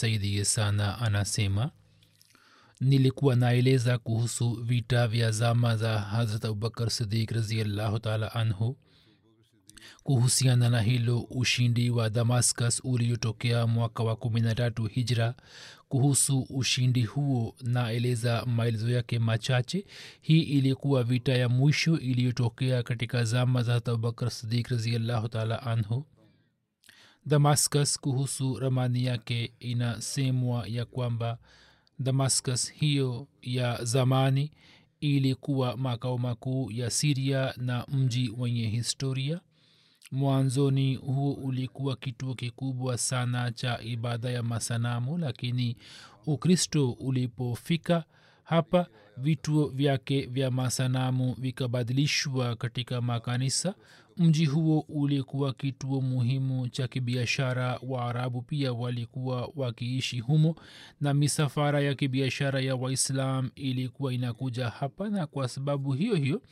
Saidi sana anasema nilikuwa naeleza kuhusu vita vya zama za hazrat abubakar sidik raziallahu taala anhu. Kuhusiana na hilo ushindi wa damascus uliotokea mwaka wa kumi na tatu hijra. Kuhusu ushindi huo naeleza maelezo yake machache. Hii ilikuwa vita ya mwisho iliyotokea katika zama za abubakar sidik raziallahu taala anhu damascus kuhusu ramani yake inasemwa ya kwamba damascus hiyo ya zamani ilikuwa makao makuu ya siria na mji wenye historia. Mwanzoni huo ulikuwa kituo kikubwa sana cha ibada ya masanamu lakini ukristo ulipofika hapa vituo vyake vya masanamu vikabadilishwa katika makanisa. Mji huo ulikuwa kituo muhimu cha kibiashara. Waarabu pia walikuwa wakiishi humo na misafara ya kibiashara ya waislam ilikuwa inakuja hapa na kwa sababu hiyo hiyo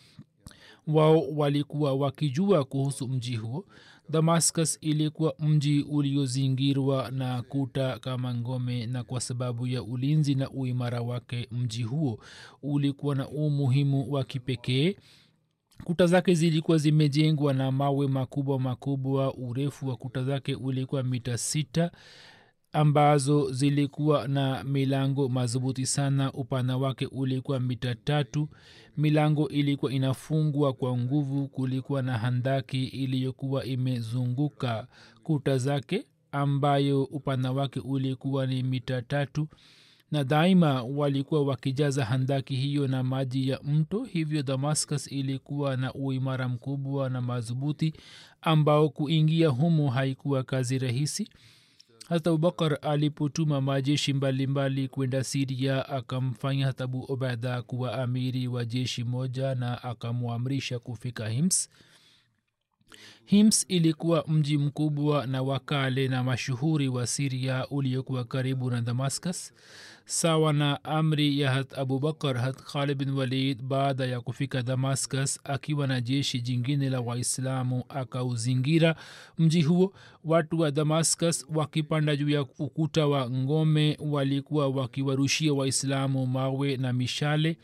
wao walikuwa wakijua kuhusu mji huo damascus ilikuwa mji uliozingirwa na kuta kama ngome na kwa sababu ya ulinzi na uimara wake mji huo ulikuwa na umuhimu wa kipekee. Kuta zake zilikuwa zimejengwa na mawe makubwa makubwa. Urefu wa kuta zake ulikuwa mita sita ambazo zilikuwa na milango madhubuti sana upana wake ulikuwa mita tatu. Milango ilikuwa inafungwa kwa nguvu kulikuwa na handaki iliyokuwa imezunguka kuta zake ambayo upana wake ulikuwa ni mita tatu. Na daima walikuwa wakijaza handaki hiyo na maji ya mto hivyo damascus ilikuwa na uimara mkubwa na madhubuti ambao kuingia humo haikuwa kazi rahisi hata abubakar alipotuma majeshi mbalimbali kwenda siria akamfanya hata abu ubaida kuwa amiri wa jeshi moja na akamwamrisha kufika hims hims ilikuwa mji mkubwa na wakale na mashuhuri wa siria uliokuwa karibu na damascus sawa na amri ya hat abubakar hat khalid bin walid baada ya kufika damascus akiwa na jeshi jingine la waislamu akauzingira mji huo. Watu wa damascus wakipanda juu ya ukuta wa ngome walikuwa wakiwarushia waislamu mawe na mishale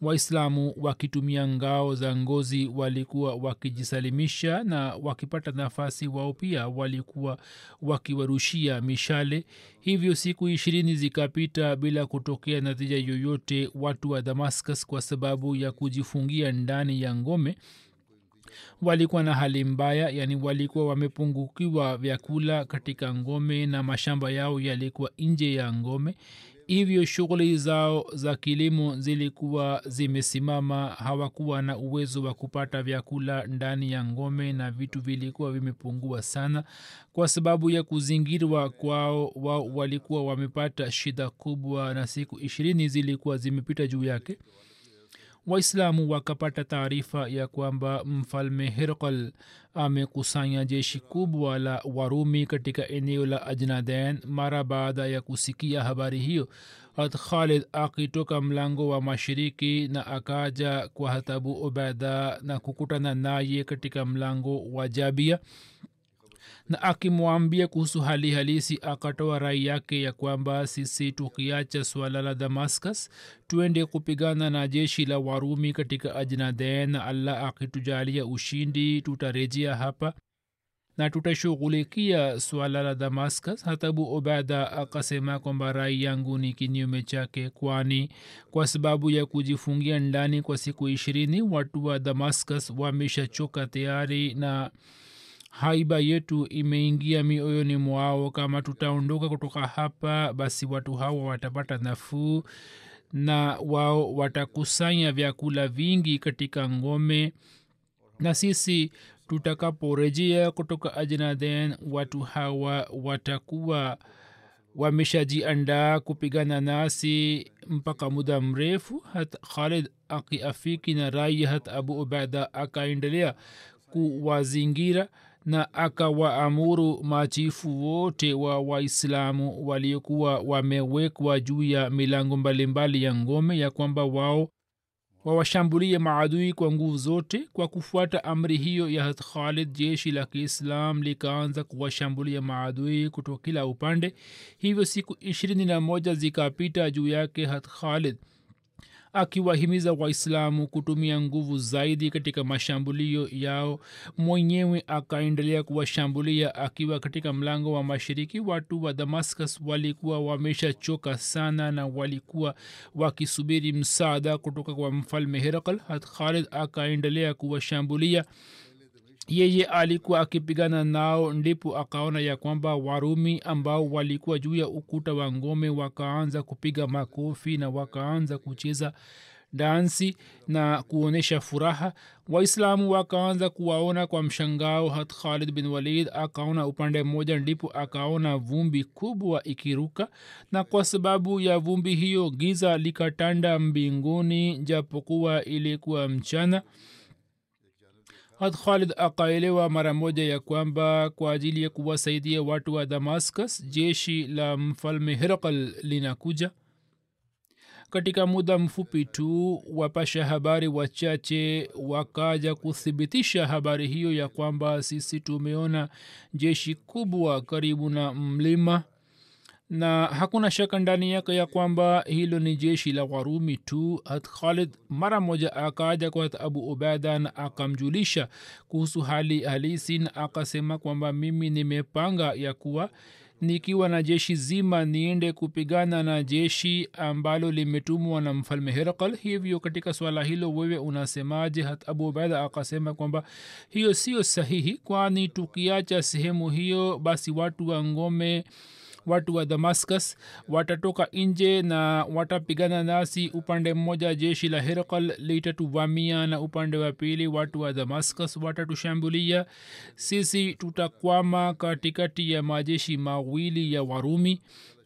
waislamu wakitumia ngao za ngozi walikuwa wakijisalimisha na wakipata nafasi wao pia walikuwa wakiwarushia mishale. Hivyo siku ishirini zikapita bila kutokea natija yoyote watu wa damascus kwa sababu ya kujifungia ndani ya ngome. Walikuwa na hali mbaya yani walikuwa wamepungukiwa vyakula katika ngome na mashamba yao yalikuwa nje ya ngome hivyo shughuli zao za kilimo zilikuwa zimesimama hawakuwa na uwezo wa kupata vyakula ndani ya ngome na vitu vilikuwa vimepungua sana. Kwa sababu ya kuzingirwa kwao wao walikuwa wamepata shida kubwa na siku ishirini zilikuwa zimepita juu yake waislamu wakapata taarifa ya kwamba mfalme herkal amekusanya jeshi kubwa la warumi katika eneo la ajnaden mara baada ya kusikia habari hiyo. Hat khalid akitoka mlango wa mashiriki na akaja kwa hatabu ubeda na kukutana naye katika mlango wa jabia na akimwambia kuhusu hali halisi akatoa rai yake ya kwamba sisi tukiacha swala la damascus tuende kupigana na jeshi la warumi katika ajnaden na allah akitujalia ushindi tutarejea hapa na tutashughulikia swala la damascus. Hatabu ubada akasema kwamba rai yangu ni kinyume chake kwani kwa sababu ya kujifungia ndani kwa siku ishirini watu wa damascus wameshachoka tayari na haiba yetu imeingia mioyoni mwao. Kama tutaondoka kutoka hapa basi watu hawa watapata nafuu na wao watakusanya vyakula vingi katika ngome. Na sisi tutakaporejea kutoka ajnaden watu hawa watakuwa wameshajiandaa kupigana nasi mpaka muda mrefu. Hat khalid akiafiki na rai hat abu ubaida akaendelea kuwazingira na akawaamuru machifu wote wa waislamu waliokuwa wamewekwa juu ya milango mbalimbali ya ngome ya kwamba wao wawashambulie maadui kwa nguvu zote. Kwa kufuata amri hiyo ya khalid jeshi la kiislam likaanza kuwashambulia maadui kutoka kila upande. Hivyo siku ishirini na moja zikapita juu yake hat khalid akiwahimiza waislamu kutumia nguvu zaidi katika mashambulio yao. Mwenyewe akaendelea kuwashambulia akiwa katika mlango wa mashiriki watu wa damascus walikuwa wameshachoka sana na walikuwa wakisubiri msaada kutoka kwa mfalme herakl. Hat khalid akaendelea kuwashambulia yeye alikuwa akipigana nao ndipo akaona ya kwamba warumi ambao walikuwa juu ya ukuta wa ngome wakaanza kupiga makofi na wakaanza kucheza dansi na kuonyesha furaha. Waislamu wakaanza kuwaona kwa mshangao. Hat khalid bin walid akaona upande mmoja ndipo akaona vumbi kubwa ikiruka. Na kwa sababu ya vumbi hiyo giza likatanda mbinguni japokuwa ilikuwa mchana hat khalid akaelewa mara moja ya kwamba kwa ajili ya kuwasaidia watu wa damascus jeshi la mfalme herakal linakuja. Katika muda mfupi tu wapasha habari wachache wakaja kuthibitisha habari hiyo ya kwamba sisi tumeona jeshi kubwa karibu na mlima na hakuna shaka ndani yake ya kwamba hilo ni jeshi la warumi tu. Hat khalid mara moja akaja kwa abu ubada na akamjulisha kuhusu hali halisi na akasema kwamba mimi nimepanga ya kuwa nikiwa na jeshi zima niende kupigana na jeshi ambalo limetumwa na mfalme herakal hivyo katika swala hilo wewe unasemaje? Hat abu ubaida akasema kwamba hiyo sio sahihi kwani tukiacha sehemu hiyo basi watu wa ngome watu wa damascus watatoka nje na watapigana nasi upande mmoja. Jeshi la herakal litatuvamia na upande wa pili watu wa damascus watatushambulia. Sisi tutakwama katikati ya majeshi mawili ya warumi.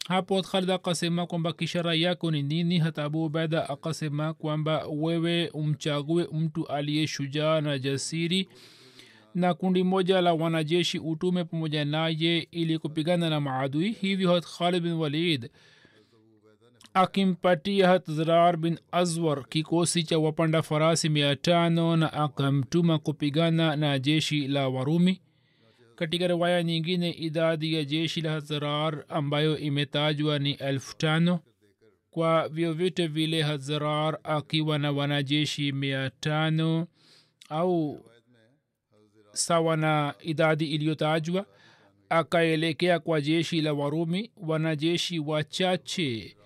Hapo khalid akasema kwamba kishara yako ni nini? Hata abu ubaida akasema kwamba wewe umchague mtu aliye shujaa na jasiri na kundi moja la wanajeshi utume pamoja naye ili kupigana na maadui hivyo hat khalid bin walid akimpatia hat zrar bin azwar kikosi cha wapanda farasi mia tano na akamtuma kupigana na jeshi la warumi. Katika riwaya nyingine idadi ya jeshi la hazarar ambayo imetajwa ni elfu tano. Kwa vyovyote vile hazarar akiwa na wanajeshi mia tano au sawa na idadi iliyotajwa akaelekea kwa jeshi la warumi wanajeshi wachache.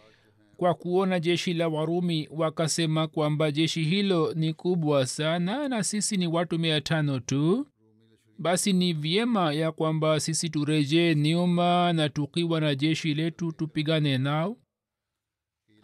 Kwa kuona jeshi la warumi wakasema kwamba jeshi hilo ni kubwa sana na sisi ni watu mia tano tu basi ni vyema ya kwamba sisi turejee nyuma na tukiwa na jeshi letu tupigane nao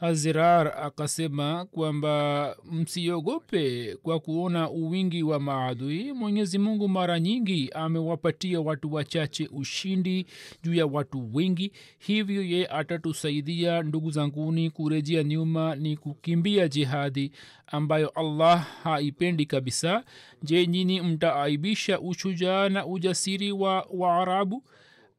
hazirar akasema kwamba msiogope kwa kuona uwingi wa maadui. Mwenyezi mungu mara nyingi amewapatia watu wachache ushindi juu ya watu wengi. Hivyo ye atatusaidia ndugu zanguni kurejea nyuma ni kukimbia jihadi ambayo allah haipendi kabisa. Je nyini mtaaibisha ushujaa na ujasiri wa waarabu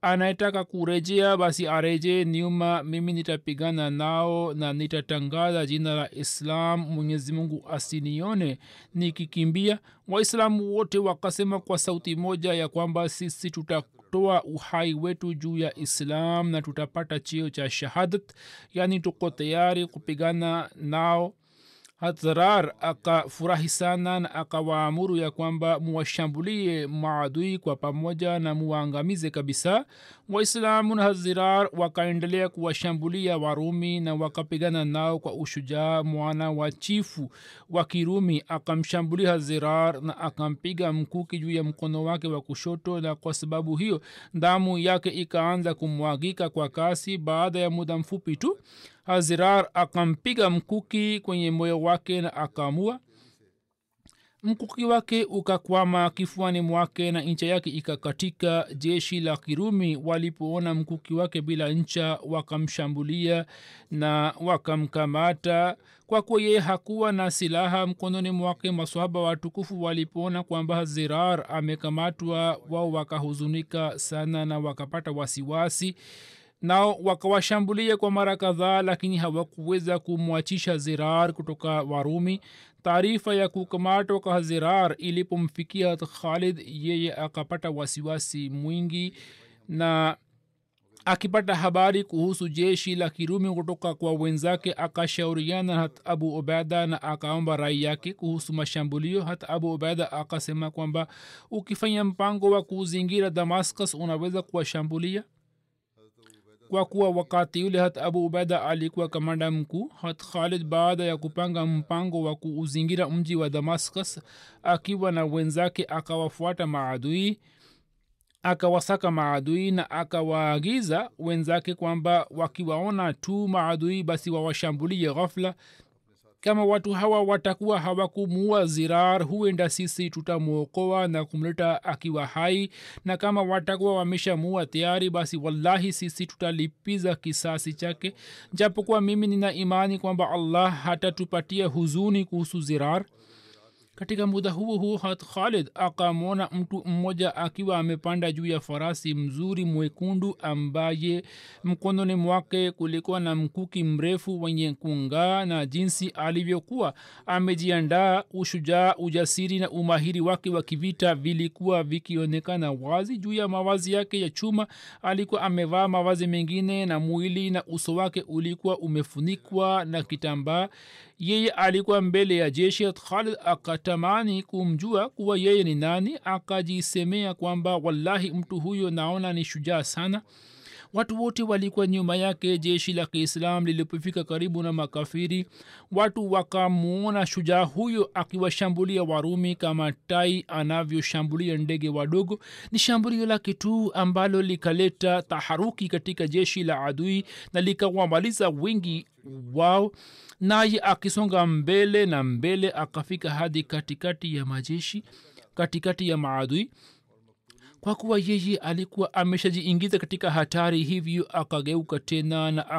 anayetaka kurejea basi arejee nyuma mimi nitapigana nao na nitatangaza jina la islam. Mwenyezi mungu asinione nikikimbia. Waislamu wote wakasema kwa sauti moja ya kwamba sisi tutatoa uhai wetu juu ya islam na tutapata cheo cha shahadat. Yaani tuko tayari kupigana nao hadharar akafurahi sana na akawaamuru ya kwamba muwashambulie maadui kwa pamoja na muwaangamize kabisa. Waislamu na hazirar wakaendelea kuwashambulia warumi na wakapigana nao kwa ushujaa mwana wa chifu wa kirumi. Akamshambulia hazirar na akampiga mkuki juu ya mkono wake wa kushoto na kwa sababu hiyo damu yake ikaanza kumwagika kwa kasi baada ya muda mfupi tu hazirar akampiga mkuki kwenye moyo wake na akamua mkuki wake ukakwama kifuani mwake na ncha yake ikakatika. Jeshi la kirumi walipoona mkuki wake bila ncha wakamshambulia na wakamkamata. Kwa kuwa yeye hakuwa na silaha mkononi mwake maswahaba watukufu walipoona kwamba zirar amekamatwa wao wakahuzunika sana na wakapata wasiwasi nao wakawashambulia kwa mara kadhaa lakini hawakuweza kumwachisha zirar kutoka warumi. Taarifa ya kukamatwa kwa zirar ilipomfikia khalid yeye akapata wasiwasi mwingi na akipata habari kuhusu jeshi la kirumi kutoka kwa wenzake akashauriana hat abu ubaida na akaomba rai yake kuhusu mashambulio. Hata abu ubaida akasema kwamba ukifanya mpango wa kuzingira damascus unaweza kuwashambulia kwa kuwa wakati yule hat abu ubaida alikuwa kamanda mkuu hat khalid baada ya kupanga mpango wa kuuzingira mji wa damascus akiwa na wenzake akawafuata maadui akawasaka maadui na akawaagiza wenzake kwamba wakiwaona tu maadui basi wawashambulie ghafla kama watu hawa watakuwa hawakumuua zirar huenda sisi tutamwokoa na kumleta akiwa hai. Na kama watakuwa wameshamuua tayari basi wallahi sisi tutalipiza kisasi chake. Japokuwa mimi nina imani kwamba allah hatatupatia huzuni kuhusu zirar katika muda huo huo hat khalid akamwona mtu mmoja akiwa amepanda juu ya farasi mzuri mwekundu ambaye mkononi mwake kulikuwa na mkuki mrefu wenye kungaa na jinsi alivyokuwa amejiandaa ushujaa ujasiri na umahiri wake wa kivita vilikuwa vikionekana wazi juu ya mavazi yake ya chuma. Alikuwa amevaa mavazi mengine na mwili na uso wake ulikuwa umefunikwa na kitambaa yeye alikuwa mbele ya jeshi khalid akatamani kumjua kuwa yeye ni nani akajisemea kwamba wallahi mtu huyo naona ni shujaa sana watu wote walikuwa nyuma yake jeshi la kiislam lilipofika karibu na makafiri watu wakamwona shujaa huyo akiwashambulia warumi kama tai anavyoshambulia ndege wadogo. Ni shambulio lake tu ambalo likaleta taharuki katika jeshi la adui na likawamaliza wengi wao. Naye akisonga mbele na mbele akafika hadi katikati ya majeshi katikati ya maadui kwa kuwa yeye alikuwa ameshajiingiza katika hatari hivyo akageuka tena na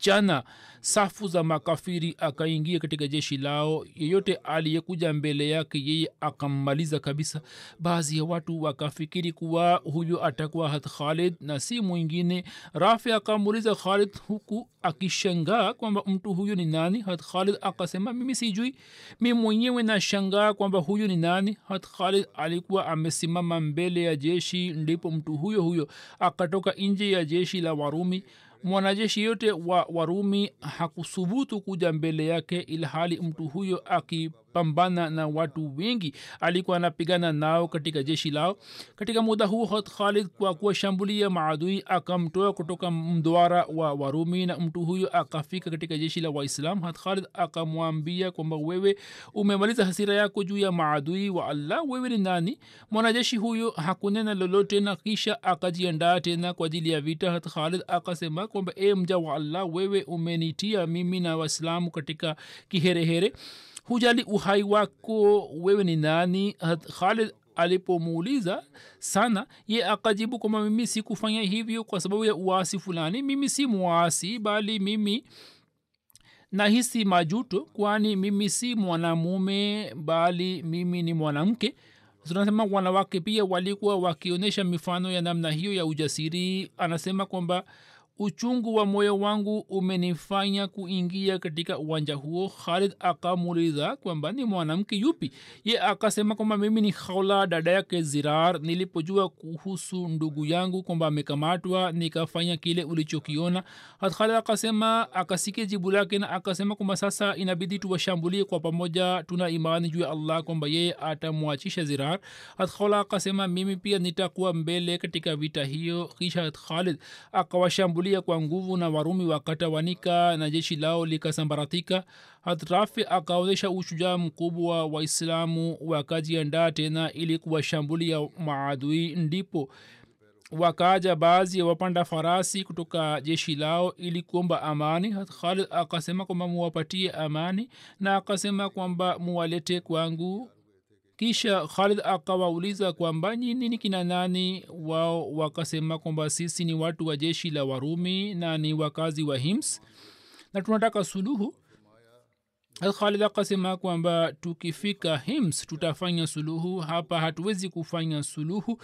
akichana safu za makafiri akaingia katika jeshi lao. Yeyote aliyekuja mbele yake yeye akammaliza kabisa. Baadhi ya watu wakafikiri kuwa huyo atakuwa hat khalid na si mwingine. Rafi akamuuliza khalid huku akishangaa kwamba mtu huyo ni nani? Hat khalid akasema mimi sijui. Mi mwenyewe nashangaa kwamba huyo ni nani. Hat khalid alikuwa amesimama mbele ya jeshi ndipo mtu huyo huyo akatoka nje ya jeshi la warumi mwanajeshi yote wa warumi hakusubutu kuja mbele yake ilhali mtu huyo akipambana na watu wengi alikuwa anapigana nao katika jeshi lao. Katika muda huu hat khalid kwa kuwashambulia maadui akamtoa kutoka mdwara wa warumi na mtu huyo akafika katika jeshi la waislam. Hat khalid akamwambia kwamba wewe umemaliza hasira yako juu ya maadui wa allah wewe ni nani? Mwanajeshi huyo hakunena lolote na kisha akajiandaa tena kwa ajili ya vita. Hat khalid akasema kwamba e mja wa allah wewe umenitia mimi na waislamu katika kiherehere. Hujali uhai wako wewe ni nani? Khalid alipomuuliza sana ye akajibu kwamba mimi sikufanya hivyo kwa sababu ya uasi fulani. Mimi si mwasi bali mimi nahisi majuto kwani mimi si mwanamume bali mimi ni mwanamke. Tunasema wanawake pia walikuwa wakionyesha mifano ya namna hiyo ya ujasiri. Anasema kwamba uchungu wa moyo wangu umenifanya kuingia katika uwanja huo. Khalid akamuuliza kwamba ni mwanamke yupi? Ye akasema kwamba mimi ni khaula dada yake zirar. Nilipojua kuhusu ndugu yangu kwamba amekamatwa nikafanya kile ulichokiona. Khalid akasema akasikia jibu lake na akasema kwamba sasa inabidi tuwashambulie kwa pamoja. Tuna imani juu ya allah kwamba yeye atamwachisha zirar. Khaula akasema mimi pia nitakuwa mbele katika vita hiyo. Kisha khalid akawashambulia kushambulia kwa nguvu na warumi wakatawanika na jeshi lao likasambaratika. Hatrafi akaonyesha ushujaa mkubwa waislamu wakajiandaa tena ili kuwashambulia maadui. Ndipo wakaja baadhi ya wapanda farasi kutoka jeshi lao ili kuomba amani. Khalid akasema kwamba muwapatie amani na akasema kwamba muwalete kwangu kisha khalid akawauliza kwamba nyini ni kina nani? Wao wakasema kwamba sisi ni watu wa jeshi la warumi na ni wakazi wa hims na tunataka suluhu. Khalid akasema kwamba tukifika hims tutafanya suluhu. Hapa hatuwezi kufanya suluhu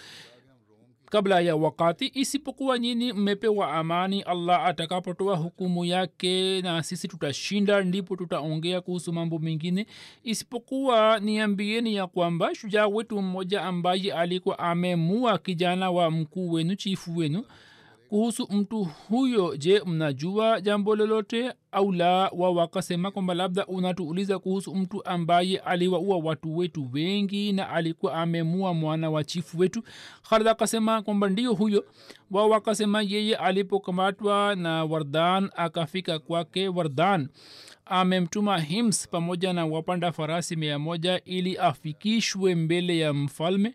kabla ya wakati isipokuwa nyini mmepewa amani allah atakapotoa hukumu yake na sisi tutashinda ndipo tutaongea kuhusu mambo mengine. Isipokuwa niambieni ya kwamba shujaa wetu mmoja ambaye alikuwa amemua kijana wa mkuu wenu chifu wenu kuhusu mtu huyo. Je mnajua jambo lolote au la? Wa wakasema kwamba labda unatuuliza kuhusu mtu ambaye aliwaua watu wetu wengi na alikuwa amemua mwana wa chifu wetu. Khalid akasema kwamba ndio huyo. Wao wakasema yeye alipokamatwa na wardan akafika kwake wardan. Amemtuma hims pamoja na wapanda farasi mia moja ili afikishwe mbele ya mfalme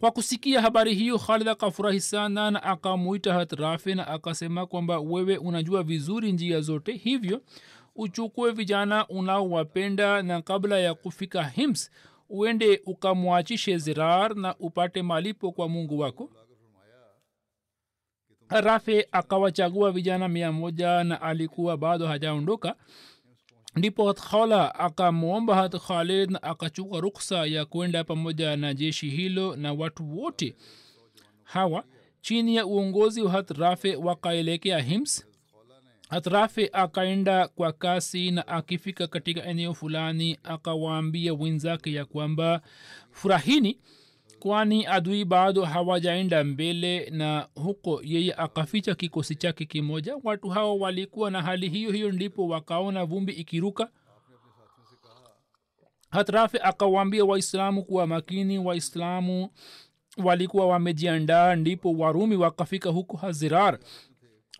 kwa kusikia habari hiyo khalid akafurahi sana na akamwita hatrafe na akasema kwamba wewe unajua vizuri njia zote hivyo uchukue vijana unaowapenda na kabla ya kufika hims uende ukamwachishe zirar na upate malipo kwa mungu wako. Rafe akawachagua vijana mia moja na alikuwa bado hajaondoka ndipo hatkhala akamwomba hat khalid na akachukua ruksa ya kwenda pamoja na jeshi hilo na watu wote. Hawa chini ya uongozi wa hatrafe wakaelekea hims. Hatrafe akaenda kwa kasi na akifika katika eneo fulani akawaambia wenzake ya kwamba furahini kwani adui bado hawajaenda mbele na huko yeye akaficha kikosi chake kimoja. Watu hao walikuwa na hali hiyo hiyo ndipo wakaona vumbi ikiruka. Hatrafe akawaambia waislamu kuwa makini. Waislamu walikuwa wamejiandaa ndipo warumi wakafika huko hazirar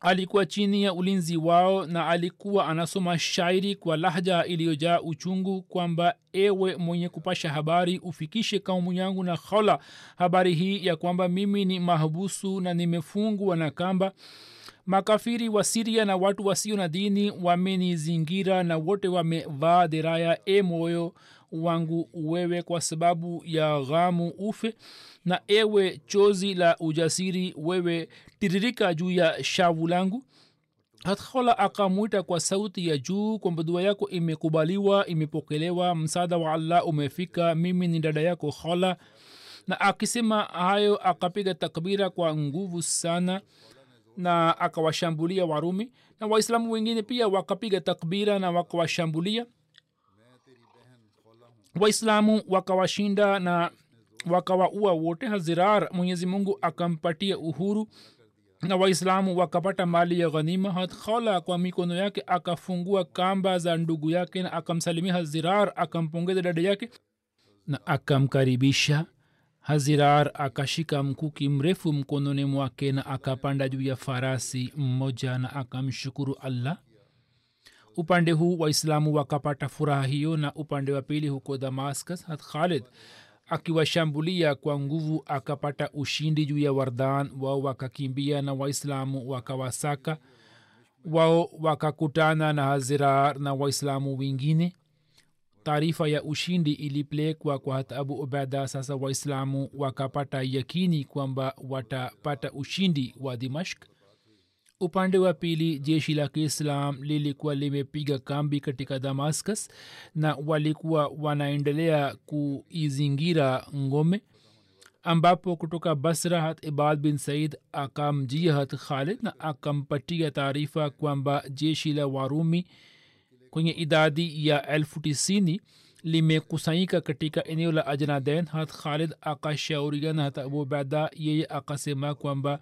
alikuwa chini ya ulinzi wao na alikuwa anasoma shairi kwa lahja iliyojaa uchungu kwamba ewe mwenye kupasha habari ufikishe kaumu yangu na khola habari hii ya kwamba mimi ni mahbusu na nimefungwa na kamba. Makafiri wa siria na watu wasio na dini wamenizingira na wote wamevaa deraya e moyo wangu wewe kwa sababu ya ghamu ufe na ewe chozi la ujasiri wewe tiririka juu ya shavu langu. Hatkhola akamwita kwa sauti ya juu kwamba dua yako imekubaliwa imepokelewa msaada wa allah umefika mimi ni dada yako hola na akisema hayo akapiga takbira kwa nguvu sana na akawashambulia warumi. Na waislamu wengine pia wakapiga takbira na wakawashambulia. Waislamu wakawashinda na wakawaua wote hazirar mwenyezi mungu akampatia uhuru. Na waislamu wakapata mali ya ghanima. Hadkhala kwa mikono yake akafungua kamba za ndugu yake na akamsalimia hazirar akampongeza dada yake na akamkaribisha hazirar. Akashika mkuki mrefu mkononi mwake na akapanda juu ya farasi mmoja na akamshukuru allah. Upande huu waislamu wakapata furaha hiyo na upande wa pili huko damascus had khalid akiwashambulia kwa nguvu akapata ushindi juu ya wardan wao wakakimbia na waislamu wakawasaka. Wao wakakutana na hazirar na waislamu wengine. Taarifa ya ushindi ilipelekwa kwa hata abu ubeda sasa waislamu wakapata yakini kwamba watapata ushindi wa dimashk upande wa pili jeshi la kiislam lilikuwa limepiga kambi katika damascus na walikuwa wanaendelea kuizingira ngome ambapo kutoka basra hat ibad bin said akamjia hat khalid na akampatia taarifa kwamba jeshi la warumi kwenye idadi ya elfu tisini limekusanyika katika eneo la ajnaden. Hat khalid akashauriana hata abubeda yeye akasema kwamba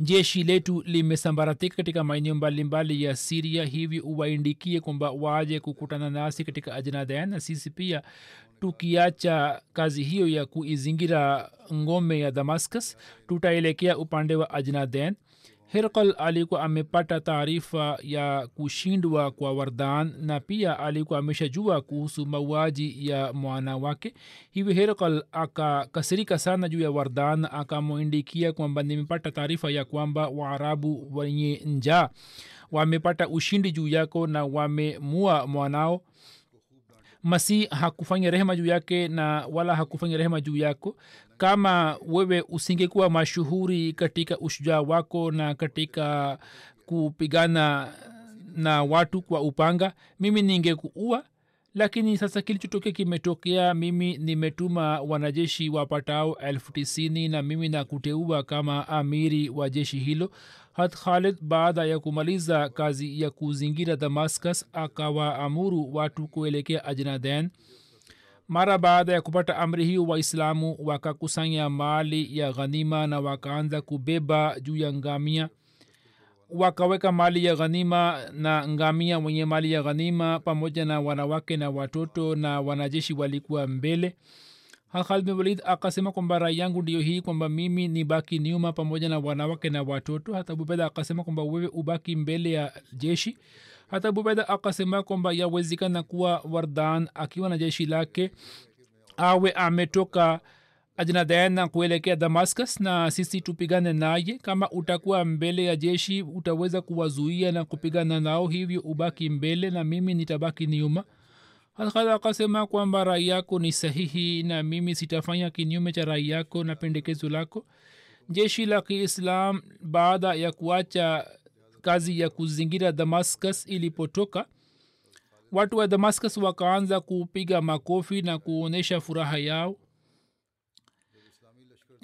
jeshi letu limesambaratika katika maeneo mbalimbali ya siria hivi uwaindikie kwamba waje kukutana nasi katika ajnaden na sisi pia tukiacha kazi hiyo ya kuizingira ngome ya damascus tutaelekea upande wa ajnaden herkal alikuwa amepata taarifa ya kushindwa kwa wardan na pia alikuwa ameshajua kuhusu mauaji ya mwana wake. Hivyo herkal akakasirika sana juu ya wardan akamwindikia kwamba nimepata taarifa ya kwamba waarabu wenye njaa wamepata ushindi juu yako na wamemua mwanao. Masih hakufanya rehema juu yake na wala hakufanya rehema juu yako kama wewe usingekuwa mashuhuri katika ushujaa wako na katika kupigana na watu kwa upanga mimi ningekuua. Lakini sasa kilichotokea kimetokea mimi nimetuma wanajeshi wapatao elfu tisini na mimi na kuteua kama amiri wa jeshi hilo. Hat khalid baada ya kumaliza kazi ya kuzingira damascus akawaamuru watu kuelekea ajnaden mara baada ya kupata amri hiyo waislamu wakakusanya mali ya ghanima na wakaanza kubeba juu ya ngamia. Wakaweka mali ya ghanima na ngamia wenye mali ya ghanima pamoja na wanawake na watoto na wanajeshi walikuwa mbele. Khalid bin walid akasema kwamba rai yangu ndiyo hii kwamba mimi ni baki nyuma pamoja na wanawake na watoto. Hata bubeda akasema kwamba wewe ubaki mbele ya jeshi hata bubeda akasema kwamba yawezekana kuwa wardan akiwa na jeshi lake awe ametoka ajnadayan na kuelekea damascus na sisi tupigane naye. Kama utakuwa mbele ya jeshi utaweza kuwazuia na kupigana nao hivyo ubaki mbele na mimi nitabaki nyuma. Halkadha akasema kwamba rai yako ni sahihi na mimi sitafanya kinyume cha rai yako na pendekezo lako. Jeshi la kiislam baada ya kuacha kazi ya kuzingira damascus ilipotoka watu wa damascus wakaanza kupiga makofi na kuonyesha furaha yao.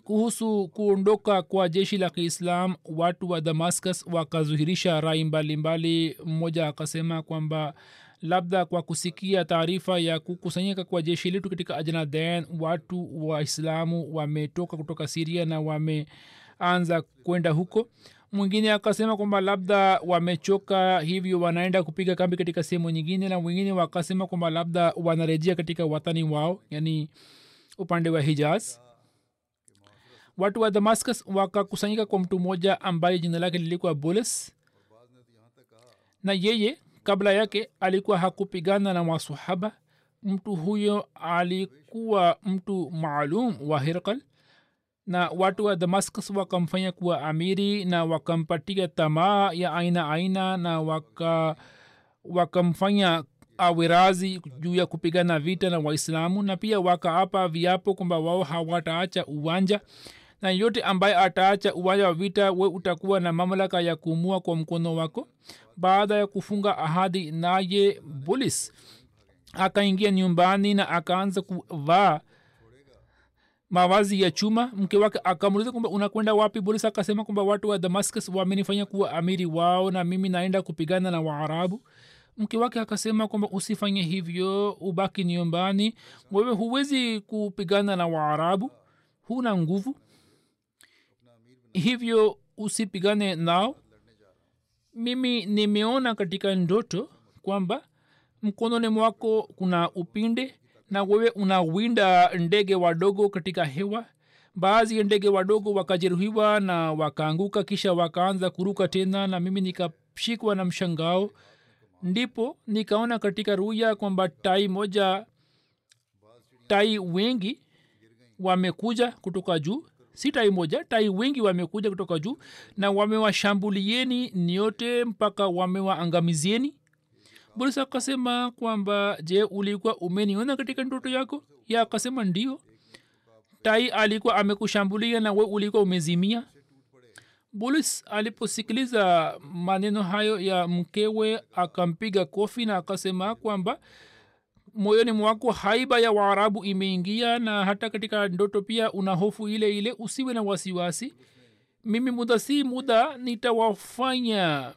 Kuhusu kuondoka kwa jeshi la kiislam watu wa damascus wakazuhirisha rai mbalimbali. Mmoja akasema kwamba labda kwa kusikia taarifa ya kukusanyika kwa jeshi letu katika ajnaden watu waislamu wametoka kutoka siria na wameanza kwenda huko mwingine akasema kwamba labda wamechoka hivyo wanaenda kupiga kambi katika sehemu nyingine na wengine wakasema kwamba labda wanarejea katika watani wao yani upande wa hijaz. Watu wa damascus wakakusanyika kwa mtu mmoja ambaye jina lake lilikuwa boles na yeye kabla yake alikuwa hakupigana na masahaba mtu huyo alikuwa mtu maalum wa hirkal na watu wa damascus wakamfanya kuwa amiri na wakampatia tamaa ya aina aina na waka wakamfanya awirazi juu ya kupigana vita na waislamu na pia wakaapa viapo kwamba wao hawataacha uwanja. Na yote ambaye ataacha uwanja wa vita we utakuwa na mamlaka ya kuumua kwa mkono wako. Baada ya kufunga ahadi naye bulis akaingia nyumbani na akaanza kuvaa mavazi ya chuma mke wake akamuliza kwamba unakwenda wapi? Bulis akasema kwamba watu wa damascus wamenifanya kuwa amiri wao na mimi naenda kupigana na waarabu. Mke wake akasema kwamba usifanye hivyo ubaki nyumbani. Wewe huwezi kupigana na waarabu huna nguvu. Hivyo usipigane nao. Mimi nimeona katika ndoto kwamba mkononi mwako kuna upinde na wewe unawinda ndege wadogo katika hewa? Baadhi ya ndege wadogo wakajeruhiwa na wakaanguka kisha wakaanza kuruka tena na mimi nikashikwa na mshangao. Ndipo nikaona katika ruya kwamba tai moja tai wengi wamekuja kutoka juu. Si tai moja tai wengi wamekuja kutoka juu na wamewashambulieni nyote mpaka wamewaangamizieni bulisa akasema kwamba je ulikuwa umeniona katika ndoto yako? Ya akasema ndio. Tai alikuwa amekushambulia na we ulikuwa umezimia. Bulis aliposikiliza maneno hayo ya mkewe akampiga kofi na akasema kwamba moyoni mwako haiba ya waarabu imeingia na hata katika ndoto pia una hofu ile ile usiwe na wasiwasi. Mimi muda si muda nitawafanya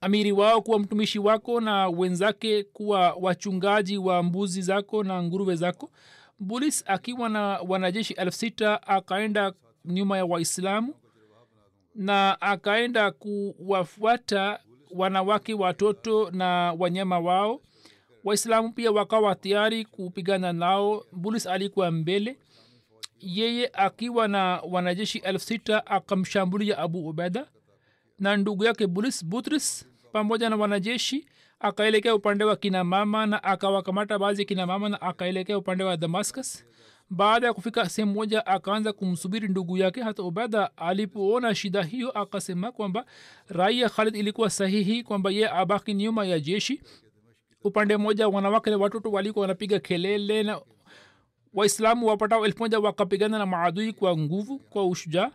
amiri wao kuwa mtumishi wako na wenzake kuwa wachungaji wa mbuzi zako na nguruwe zako. Bulis akiwa na wanajeshi elfu sita akaenda nyuma ya waislamu na akaenda kuwafuata wanawake watoto na wanyama wao. Waislamu pia wakawa tayari kupigana nao. Bulis alikuwa mbele. Yeye akiwa na wanajeshi elfu sita akamshambulia abu ubeda na ndugu yake bulis butris pamoja na wanajeshi akaelekea upande wa kina mama na akawakamata baadhi ya kina mama na akaelekea upande wa damascus. Baada ya kufika sehemu moja akaanza kumsubiri ndugu yake hata ubeda alipoona shida hiyo akasema kwamba rai khalid ilikuwa sahihi kwamba ye abaki nyuma ya jeshi. Upande mmoja wanawake na watoto walikuwa wanapiga kelele na waislamu wapatao elfu moja wakapigana na maadui kwa nguvu kwa ushujaa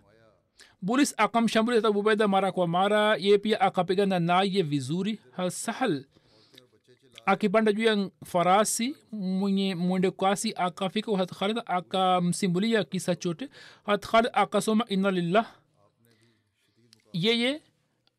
bulis akamshambulia abubeda mara kwa mara. Ye pia akapigana naye vizuri hasahal. Akipanda juu ya farasi mwenye mwende kasi akafika hat akamsimbulia kisa chote. Hat khalid akasoma inna lillah. Yeye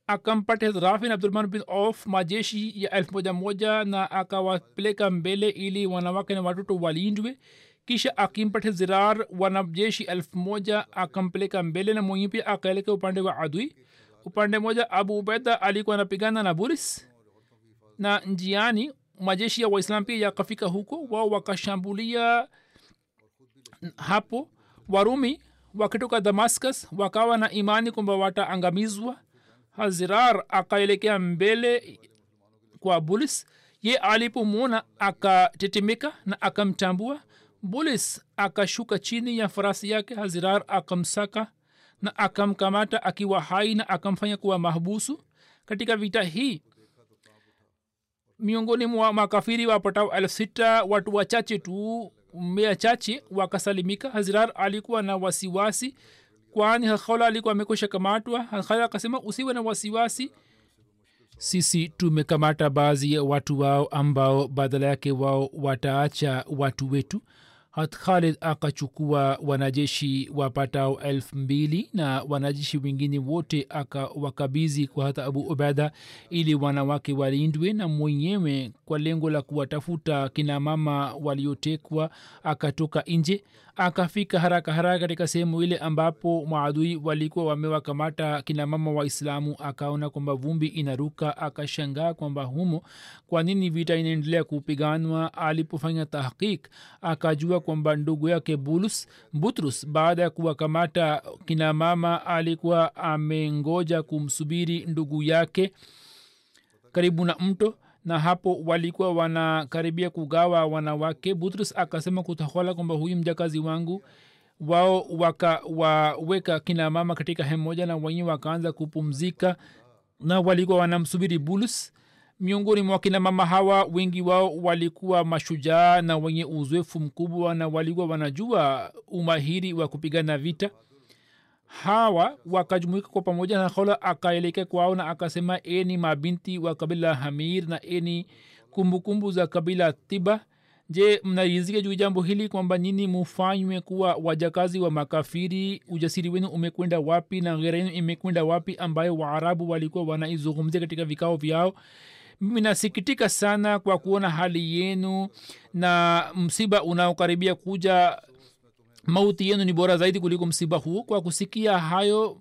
akampata rafi na abdurahman bin of majeshi ya elfu moja moja na akawapeleka mbele ili wanawake na watoto walindwe kisha akimpata zirar wanajeshi elfu moja akampeleka mbele na pia akaelekea upande wa adui. Upande moja abu ubeda alikuwa anapigana na buris. Na njiani majeshi ya waislam pia yakafika huko wao wakashambulia hapo. Warumi wakitoka damascus wakawa na imani kwamba wataangamizwa. Hazirar akaelekea mbele kwa bulis ye alipomwona akatetemeka na akamtambua bulis akashuka chini ya farasi yake hazirar akamsaka na akamkamata akiwa hai na akamfanya kuwa mahbusu. Katika vita hii miongoni mwa makafiri wapatao elfu sita watu wachache tu mea chache wakasalimika. Hazirar alikuwa na wasiwasi kwani hakhaula alikuwa amekwisha kamatwa. Hakhala akasema usiwe na wasiwasi sisi tumekamata baadhi ya watu wao ambao badala yake wao wataacha watu wetu hat khalid akachukua wanajeshi wapatao elfu mbili na wanajeshi wengine wote akawakabizi kwa hata abu ubeda ili wanawake walindwe na mwenyewe kwa lengo la kuwatafuta kina mama waliotekwa akatoka nje akafika haraka haraka katika sehemu ile ambapo maadui walikuwa wamewakamata kina mama waislamu akaona kwamba vumbi inaruka akashangaa kwamba humo kwa nini vita inaendelea kupiganwa. Alipofanya tahkik akajua kwamba ndugu yake bulus butrus baada ya kuwakamata kina mama alikuwa amengoja kumsubiri ndugu yake karibu na mto na hapo walikuwa wanakaribia kugawa wanawake. Butrus akasema kutahola kwamba huyu mjakazi wangu wao wakawaweka kina mama katika hemu moja na wenye wakaanza kupumzika na walikuwa wanamsubiri bulus. Miongoni mwa kina mama hawa wengi wao walikuwa mashujaa na wenye uzoefu mkubwa na walikuwa wanajua umahiri wa kupigana vita hawa wakajumuika kwa pamoja na khola akaelekea kwao na akasema eni mabinti wa kabila hamir na eni kumbukumbu za kabila tiba. Je mnarizika juu jambo hili kwamba nyini mufanywe kuwa wajakazi wa makafiri? Ujasiri wenu umekwenda wapi na ghera yenu imekwenda wapi ambayo waarabu walikuwa wanaizungumzia katika vikao vyao? Mimi nasikitika sana kwa kuona hali yenu na msiba unaokaribia kuja mauti yenu ni bora zaidi kuliko msiba huu. Kwa kusikia hayo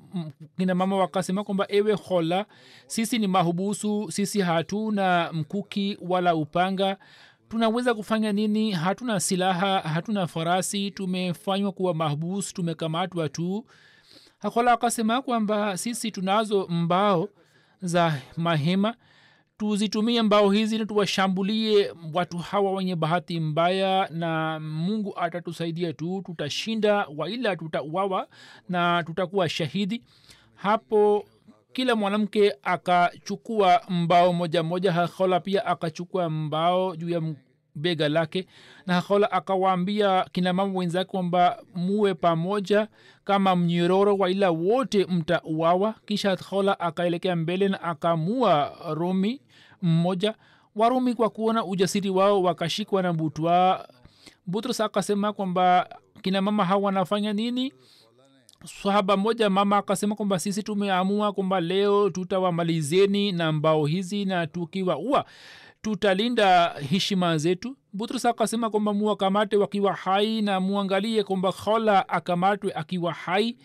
kina mama wakasema kwamba ewe hola sisi ni mahubusu sisi hatuna mkuki wala upanga. Tunaweza kufanya nini? Hatuna silaha hatuna farasi. Tumefanywa kuwa mahubusu tumekamatwa tu. Hola akasema kwamba sisi tunazo mbao za mahema tuzitumie mbao hizi na tuwashambulie watu hawa wenye bahati mbaya na mungu atatusaidia tu tutashinda waila tutauawa na tutakuwa shahidi. Hapo kila mwanamke akachukua mbao moja moja hakhola pia akachukua mbao juu ya bega lake na hakhola akawaambia kinamama wenzake kwamba muwe pamoja kama mnyororo waila wote mtauawa. Kisha hakhola akaelekea mbele na akamua rumi mmoja. Warumi kwa kuona ujasiri wao wakashikwa na butwa. Butrus akasema kwamba kina mama hawa wanafanya nini? Sahaba moja mama akasema kwamba sisi tumeamua kwamba leo tutawamalizeni na mbao hizi na tukiwaua tutalinda heshima zetu. Butrus akasema kwamba muwakamate wakiwa hai na muangalie kwamba khola akamatwe akiwa hai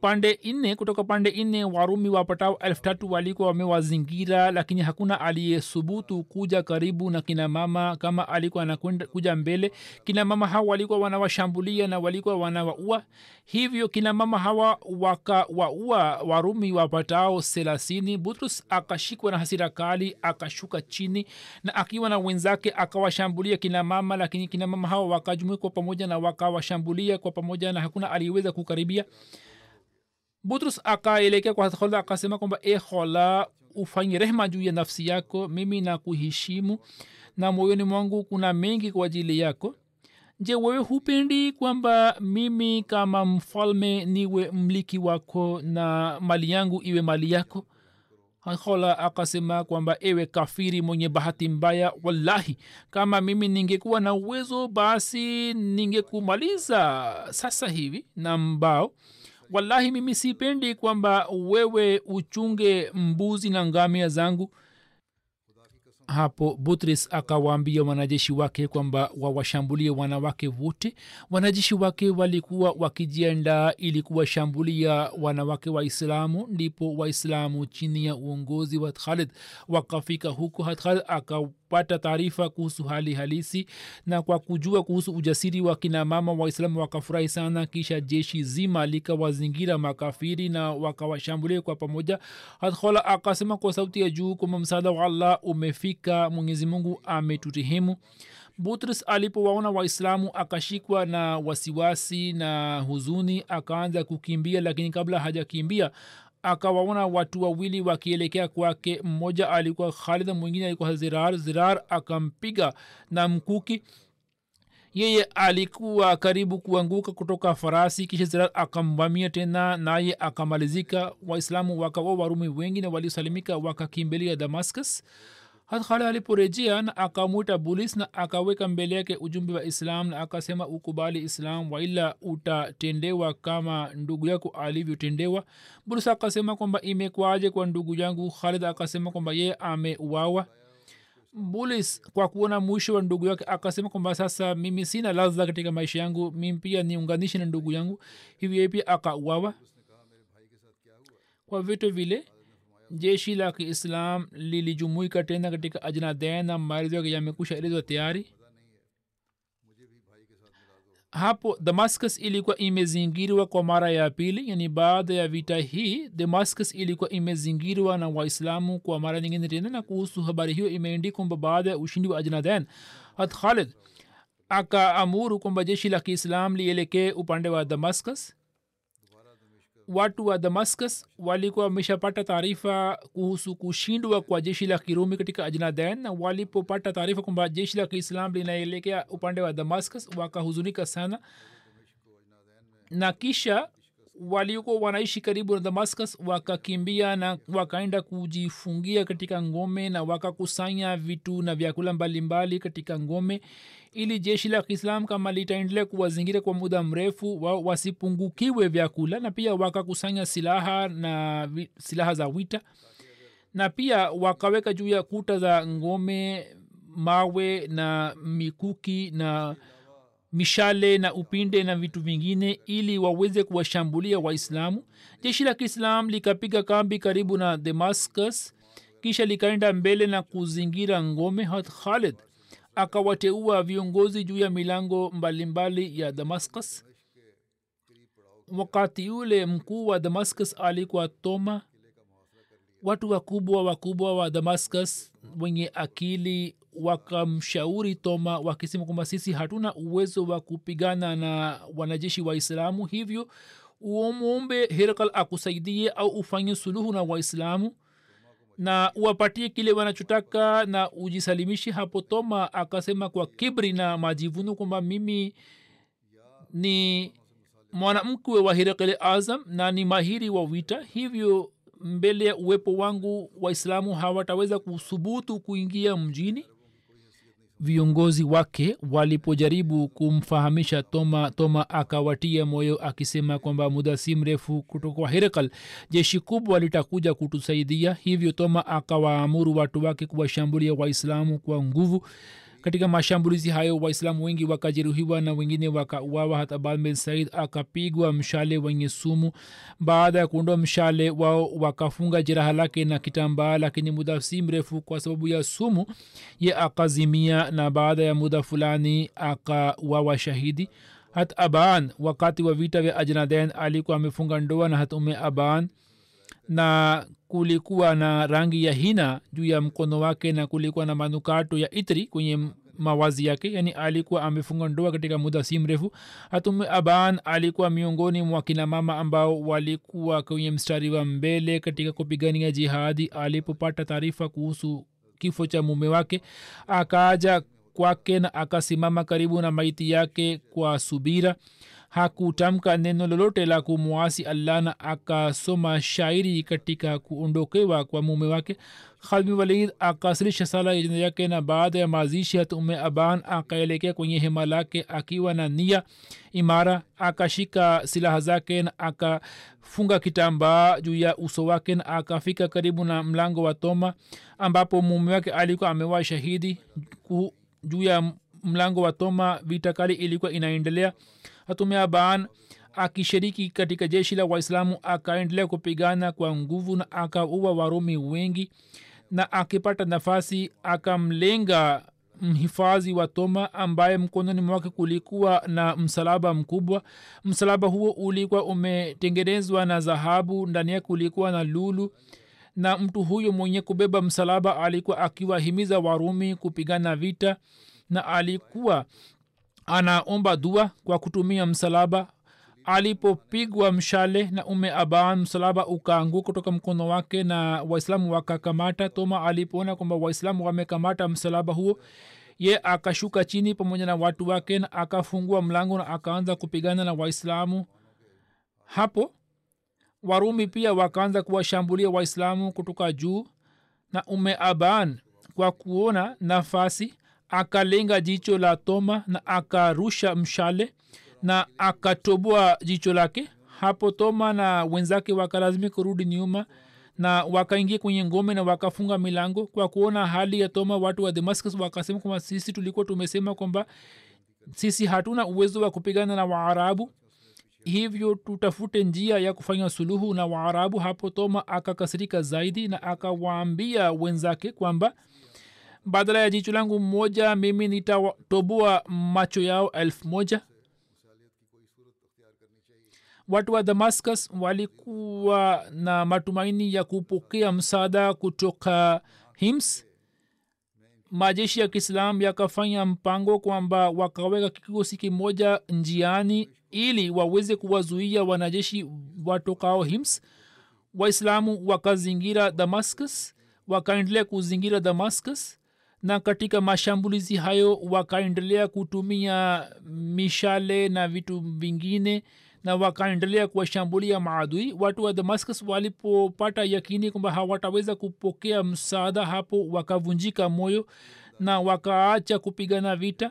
pande nne kutoka pande nne warumi wapatao elfu tatu walikuwa wamewazingira lakini hakuna aliyesubutu kuja karibu na kina mama kama alikuwa anakuja mbele. Kina mama hawa walikuwa wanawashambulia na walikuwa wanawaua. Hivyo kina mama hawa wakawaua warumi wapatao thelathini. Butrus akashikwa na hasira kali akashuka chini na akiwa na wenzake akawashambulia kina mama lakini kina mama hawa wakajumuikwa pamoja na wakawashambulia kwa pamoja na hakuna aliyeweza kukaribia butrus akaelekea kwa hola akasema kwamba e hola ufanye rehma juu ya nafsi yako mimi na kuheshimu na moyoni mwangu kuna mengi kwa ajili yako. Je wewe hupendi kwamba mimi kama mfalme niwe mliki wako na mali yangu iwe mali yako? Hola akasema kwamba ewe kafiri mwenye bahati mbaya wallahi kama mimi ningekuwa na uwezo basi ningekumaliza sasa hivi na mbao wallahi mimi sipendi kwamba wewe uchunge mbuzi na ngamia zangu. Hapo butris akawaambia wanajeshi wake kwamba wawashambulie wanawake wote. Wanajeshi wake walikuwa wakijiandaa ili kuwashambulia wanawake waislamu ndipo waislamu chini ya uongozi wa khalid wakafika huko. Khalid akapata taarifa kuhusu hali halisi na kwa kujua kuhusu ujasiri wa kinamama waislamu wakafurahi sana kisha jeshi zima likawazingira makafiri na wakawashambulia kwa pamoja. Hadhola akasema kwa sauti ya juu kwamba msaada wa allah umefika mwenyezi mungu ameturehemu. Butris alipowaona waislamu akashikwa na wasiwasi na huzuni akaanza kukimbia lakini kabla hajakimbia akawaona watu wawili wakielekea kwake. Mmoja alikuwa khalid mwingine alikuwa zirar. Zirar akampiga na mkuki. Yeye alikuwa karibu kuanguka kutoka farasi kisha zirar akamvamia tena naye akamalizika. Waislamu wakawa warumi wengi na walisalimika wakakimbilia damascus hatkhali aliporejea na akamwita bulis na akaweka mbele yake ujumbe wa islam na akasema ukubali islam waila utatendewa kama ndugu yako alivyotendewa. Bulis akasema kwamba imekwaje kwa ndugu yangu? Khalid akasema kwamba yeye ameuawa. Bulis kwa kuona mwisho wa ndugu yake akasema kwamba sasa mimi sina ladha katika maisha yangu mimi pia niunganishe na ndugu yangu. Hivyo yeye pia akauawa. Kwa vitu vile jeshi la kiislam lilijumuika tena katika ajnaden na maarizo yamekusha elezwa tayari. Hapo damascus ilikuwa imezingirwa kwa mara ya pili yani baada ya vita hii damascus ilikuwa imezingirwa na waislamu kwa mara nyingine tena na kuhusu habari hiyo imeendika kwamba baada ya ushindi wa ajnadan hat khalid akaamuru kwamba jeshi la kiislam lielekee upande wa damascus watu wa damascus walikuwa wameshapata taarifa kuhusu kushindwa kwa jeshi la kirumi katika ajnadan na walipopata taarifa kwamba jeshi la kiislam linaelekea upande wa damascus wakahuzunika sana. Na kisha waliokuwa wanaishi karibu na damascus wakakimbia na wakaenda kujifungia katika ngome na wakakusanya vitu na vyakula mbalimbali katika ngome ili jeshi la kiislam kama litaendelea kuwazingira kwa muda mrefu wa, wasipungukiwe vyakula na pia wakakusanya silaha na vi, silaha za wita na pia wakaweka juu ya kuta za ngome mawe na mikuki na mishale na upinde na vitu vingine ili waweze kuwashambulia waislamu. Jeshi la kiislam likapiga kambi karibu na damascus kisha likaenda mbele na kuzingira ngome hat khalid akawateua viongozi juu ya milango mbalimbali mbali ya damascus. Wakati ule mkuu wa damascus alikuwa toma watu wakubwa wakubwa wa damascus wenye akili wakamshauri toma wakisema kwamba sisi hatuna uwezo wa kupigana na wanajeshi waislamu hivyo umwombe herkal akusaidie au ufanye suluhu na waislamu na uwapatie kile wanachotaka na ujisalimishe hapo. Toma akasema kwa kibri na majivuno kwamba mimi ni mwanamkwe wa hirakale azam na ni mahiri wa vita hivyo mbele ya uwepo wangu waislamu hawataweza kusubutu kuingia mjini viongozi wake walipojaribu kumfahamisha toma toma akawatia moyo akisema kwamba muda si mrefu kutoka herakal jeshi kubwa litakuja kutusaidia. Hivyo toma akawaamuru watu wake kuwashambulia waislamu kwa nguvu katika mashambulizi hayo waislamu wengi wakajeruhiwa na wengine wakauawa. Hata balben said akapigwa mshale wenye sumu baada ya kuondoa mshale wao wakafunga jeraha lake na kitambaa lakini muda si mrefu kwa sababu ya sumu ye akazimia na baada ya muda fulani akawawa shahidi. Hat aban wakati wa vita vya ajnaden alikuwa amefunga ndoa na hat ume aban na kulikuwa na rangi ya hina juu ya mkono wake na kulikuwa na manukato ya itri kwenye mawazi yake. Yani alikuwa amefunga ndoa katika muda si mrefu. Hatume aban alikuwa miongoni mwa kina mama ambao walikuwa kwenye mstari wa mbele katika kupigania jihadi. Alipopata taarifa kuhusu kifo cha mume wake akaaja kwake na akasimama karibu na maiti yake kwa subira hakutamka neno lolote la kumwasi allah akasoma shairi katika kuondokewa kwa mume wake. Khalmi walid akasilisha sala ya jina yake na baada ya mazishi hat ume aban akaelekea kwenye hema lake akiwa na nia imara akashika silaha zake na akafunga kitambaa juu ya uso wake na akafika karibu na mlango wa toma ambapo mume wake alikuwa amewa shahidi juu ya mlango wa toma. Vita ilikuwa inaendelea hatume aban akishiriki katika jeshi la waislamu akaendelea kupigana kwa nguvu na akaua warumi wengi na akipata nafasi akamlenga mhifadhi wa toma ambaye mkononi mwake kulikuwa na msalaba mkubwa. Msalaba huo ulikuwa umetengenezwa na dhahabu ndani yake kulikuwa na lulu na mtu huyo mwenye kubeba msalaba alikuwa akiwahimiza warumi kupigana vita na alikuwa anaomba dua kwa kutumia msalaba. Alipopigwa mshale na ume aban msalaba ukaanguka kutoka mkono wake na waislamu wakakamata. Toma alipoona kwamba waislamu wamekamata msalaba huo ye akashuka chini pamoja na watu wake na akafungua mlango na akaanza kupigana na waislamu. Hapo warumi pia wakaanza kuwashambulia waislamu kutoka juu na ume aban kwa kuona nafasi akalenga jicho la toma na akarusha mshale na akatoboa jicho lake. Hapo toma na wenzake wakalazimika kurudi nyuma na wakaingia kwenye ngome na wakafunga milango kwa kuona hali ya toma. Watu wa damascus wakasema kwamba sisi tulikuwa tumesema kwamba sisi hatuna uwezo wa kupigana na waarabu hivyo tutafute njia ya kufanya suluhu na waarabu. Hapo toma akakasirika zaidi na akawaambia wenzake kwamba badala ya jicho langu mmoja mimi nitatoboa macho yao elfu moja. Watu wa damascus walikuwa na matumaini ya kupokea msaada kutoka hims. Majeshi ya kiislam yakafanya mpango kwamba wakaweka kikosi kimoja njiani ili waweze kuwazuia wanajeshi watokao hims. Waislamu wakazingira damascus wakaendelea kuzingira damascus na katika mashambulizi hayo wakaendelea kutumia mishale na vitu vingine na wakaendelea kuwashambulia maadui. Watu wa damascus walipopata yakini kwamba hawataweza kupokea msaada hapo wakavunjika moyo na wakaacha kupigana vita.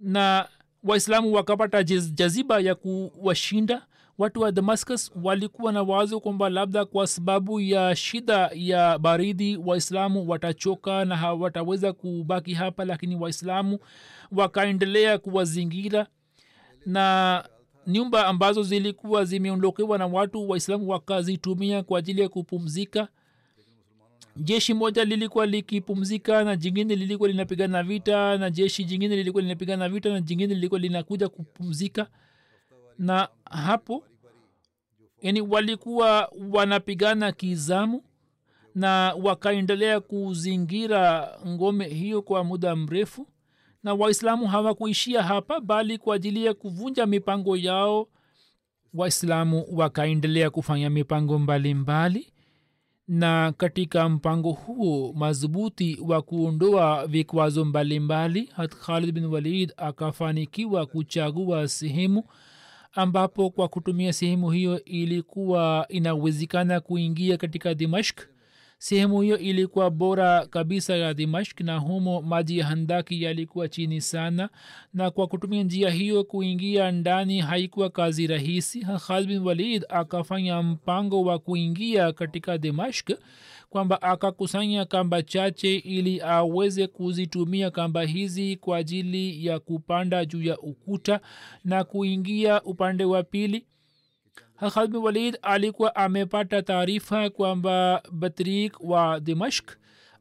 Na waislamu wakapata jaziba ya kuwashinda watu wa damascus walikuwa na wazo kwamba labda kwa sababu ya shida ya baridi waislamu watachoka na hawataweza kubaki hapa lakini waislamu wakaendelea kuwazingira. Na nyumba ambazo zilikuwa zimeondokewa na watu waislamu wakazitumia kwa ajili ya kupumzika. Jeshi moja lilikuwa likipumzika na jingine lilikuwa linapigana vita na jeshi jingine lilikuwa linapigana vita na jingine lilikuwa linakuja kupumzika na hapo yani walikuwa wanapigana kizamu na wakaendelea kuzingira ngome hiyo kwa muda mrefu na waislamu hawakuishia hapa bali kwa ajili ya kuvunja mipango yao waislamu wakaendelea kufanya mipango mbalimbali. Mbali na katika mpango huo madhubuti wa kuondoa vikwazo mbalimbali hat khalid bin walid akafanikiwa kuchagua sehemu ambapo kwa kutumia sehemu hiyo ilikuwa inawezekana kuingia katika dimashk sehemu hiyo ilikuwa bora kabisa ya dimashk na humo maji ya handaki yalikuwa chini sana. Na kwa kutumia njia hiyo kuingia ndani haikuwa kazi rahisi. Khalid bin walid akafanya mpango wa kuingia katika dimashk kwamba akakusanya kamba chache ili aweze kuzitumia kamba hizi kwa ajili ya kupanda juu ya ukuta na kuingia upande wa pili. Hahadmi walid alikuwa amepata taarifa kwamba batrik wa dimashk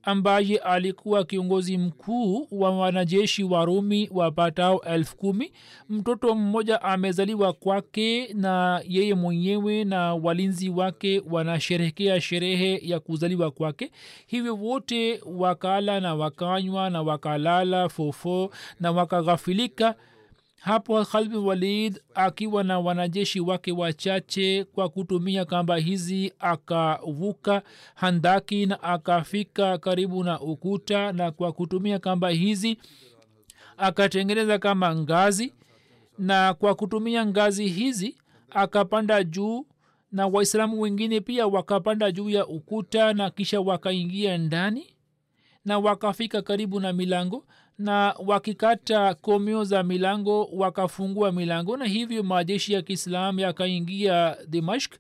ambaye alikuwa kiongozi mkuu wa wanajeshi wa rumi wapatao elfu kumi. Mtoto mmoja amezaliwa kwake na yeye mwenyewe na walinzi wake wanasherehekea sherehe ya kuzaliwa kwake. Hivyo wote wakala na wakanywa na wakalala fofo na wakaghafilika hapo khalbi walid akiwa na wanajeshi wake wachache kwa kutumia kamba hizi akavuka handaki na akafika karibu na ukuta na kwa kutumia kamba hizi akatengeneza kama ngazi na kwa kutumia ngazi hizi akapanda juu na waislamu wengine pia wakapanda juu ya ukuta na kisha wakaingia ndani na wakafika karibu na milango na wakikata komio za milango wakafungua milango na hivyo majeshi ya kiislam yakaingia dimashk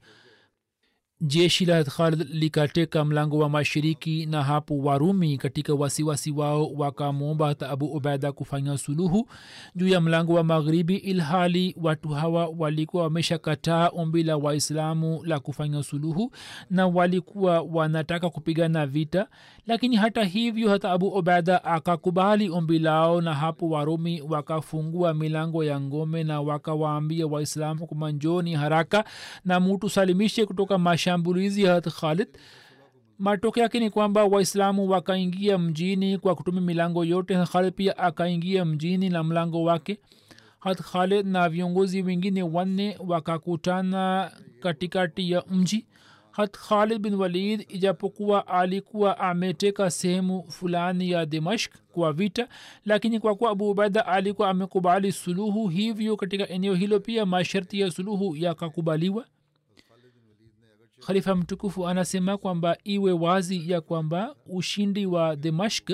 jeshi la khalid likateka mlango wa mashiriki na hapo warumi katika wasiwasi wao wakamwomba hata abu ubaida kufanya suluhu juu ya mlango wa magharibi ilhali watu hawa walikuwa wameshakataa ombi la waislamu la kufanya suluhu na walikuwa wanataka kupigana vita lakini hata hivyo hata abu obeda akakubali ombi lao na hapo warumi wakafungua milango ya ngome na wakawaambia waislamu kwamba njoni haraka na mutu salimishe kutoka mashambulizi ya khalid. Matokeo yake ni kwamba waislamu wakaingia mjini kwa kutumia milango yote. Khalid pia akaingia mjini na mlango wake. Hat khalid na viongozi wengine wanne wakakutana katikati ya mji hat khalid bin walid ijapokuwa alikuwa ameteka sehemu fulani ya dimashk kwa vita lakini kwa kuwa abu ubaida alikuwa amekubali suluhu hivyo katika eneo hilo pia masharti ya suluhu yakakubaliwa. Khalifa mtukufu anasema kwamba iwe wazi ya kwamba ushindi wa dimashk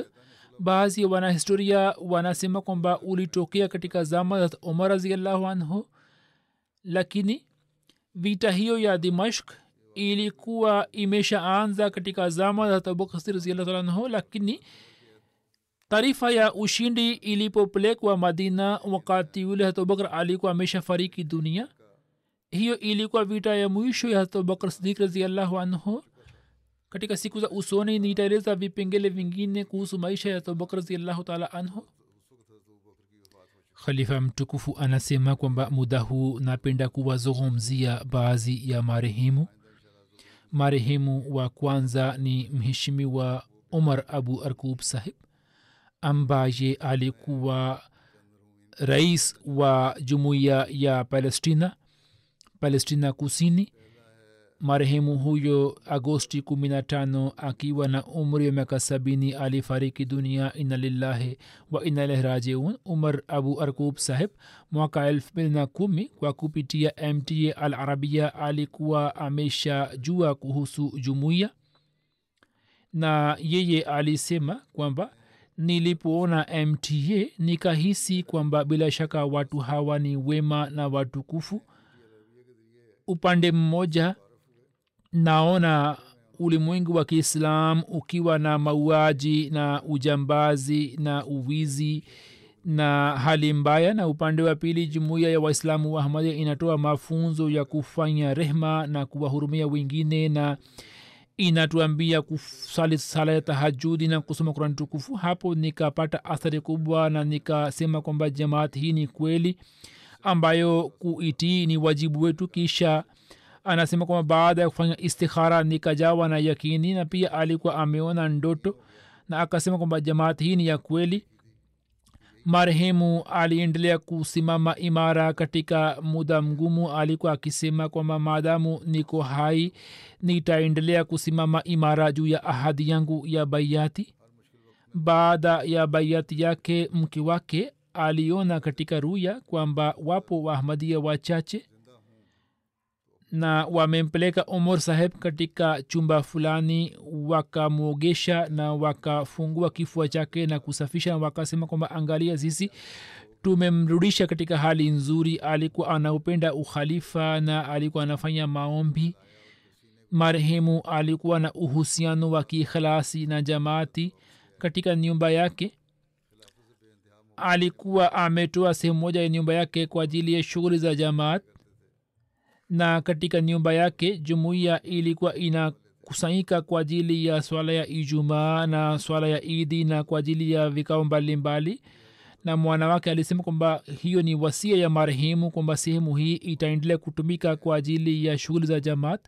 baadhi ya wanahistoria wanasema kwamba ulitokea katika zama za umar raziallahu anhu lakini vita hiyo ya dimashk ilikuwa imeshaanza katika zama za abubakar raziallahu lakini taarifa ya ushindi ilipopelekwa madina wakati ule abubakar alikuwa ameshafariki dunia. Hiyo ilikuwa vita ya mwisho ya abubakar sidik raziallahu anhu. Katika siku za usoni nitaeleza vipengele vingine kuhusu maisha ya abubakar raziallahu taala anhu. Khalifa mtukufu anasema kwamba muda huu napenda kuwazungumzia baadhi ya marehemu marehemu wa kwanza ni mheshimiwa umar abu arkub sahib ambaye alikuwa rais wa jumuiya ya palestina palestina kusini marehemu huyo agosti 15 akiwa na umri wa miaka sabini alifariki dunia ina lillahi wa ina ilahi rajiun. Umar abu arkub saheb mwaka elfu mbili na kumi kwa kupitia mta al arabia alikuwa amesha jua kuhusu jumuiya. Na yeye alisema kwamba nilipoona mta nikahisi kwamba bila shaka watu hawa ni wema na watukufu. Upande mmoja naona ulimwengu wa kiislam ukiwa na mauaji na ujambazi na uwizi na hali mbaya na upande wa pili jumuiya ya waislamu wa ahmadia inatoa mafunzo ya kufanya rehma na kuwahurumia wengine na inatuambia kusali sala ya tahajudi na kusoma kurani tukufu. Hapo nikapata athari kubwa na nikasema kwamba jamaat hii ni kweli ambayo kuitii ni wajibu wetu. Kisha anasema kwamba baada ya kufanya istikhara nikajawa na yakini na pia alikuwa ameona ndoto na akasema kwamba jamaati hii ni ya kweli. Marehemu aliendelea kusimama imara katika muda mgumu alikuwa akisema kwamba maadamu niko hai nitaendelea kusimama imara juu ya ahadi yangu ya baiati baada ya baiati yake mke wake aliona katika ruya kwamba wapo waahmadia wachache na wamempeleka omor saheb katika chumba fulani wakamwogesha na wakafungua kifua chake na kusafisha na wakasema kwamba angalia sisi tumemrudisha katika hali nzuri. Alikuwa anaupenda ukhalifa na alikuwa anafanya maombi. Marehemu alikuwa na uhusiano wa kiikhlasi na jamaati katika nyumba yake. Alikuwa ametoa sehemu moja ya nyumba yake kwa ajili ya shughuli za jamaat na katika nyumba yake jumuiya ilikuwa inakusanyika kwa ajili ya swala ya ijumaa na swala ya idi na kwa ajili ya vikao mbalimbali. Na mwana wake alisema kwamba hiyo ni wasia ya marehemu kwamba sehemu hii itaendelea kutumika kwa ajili ya shughuli za jamaat.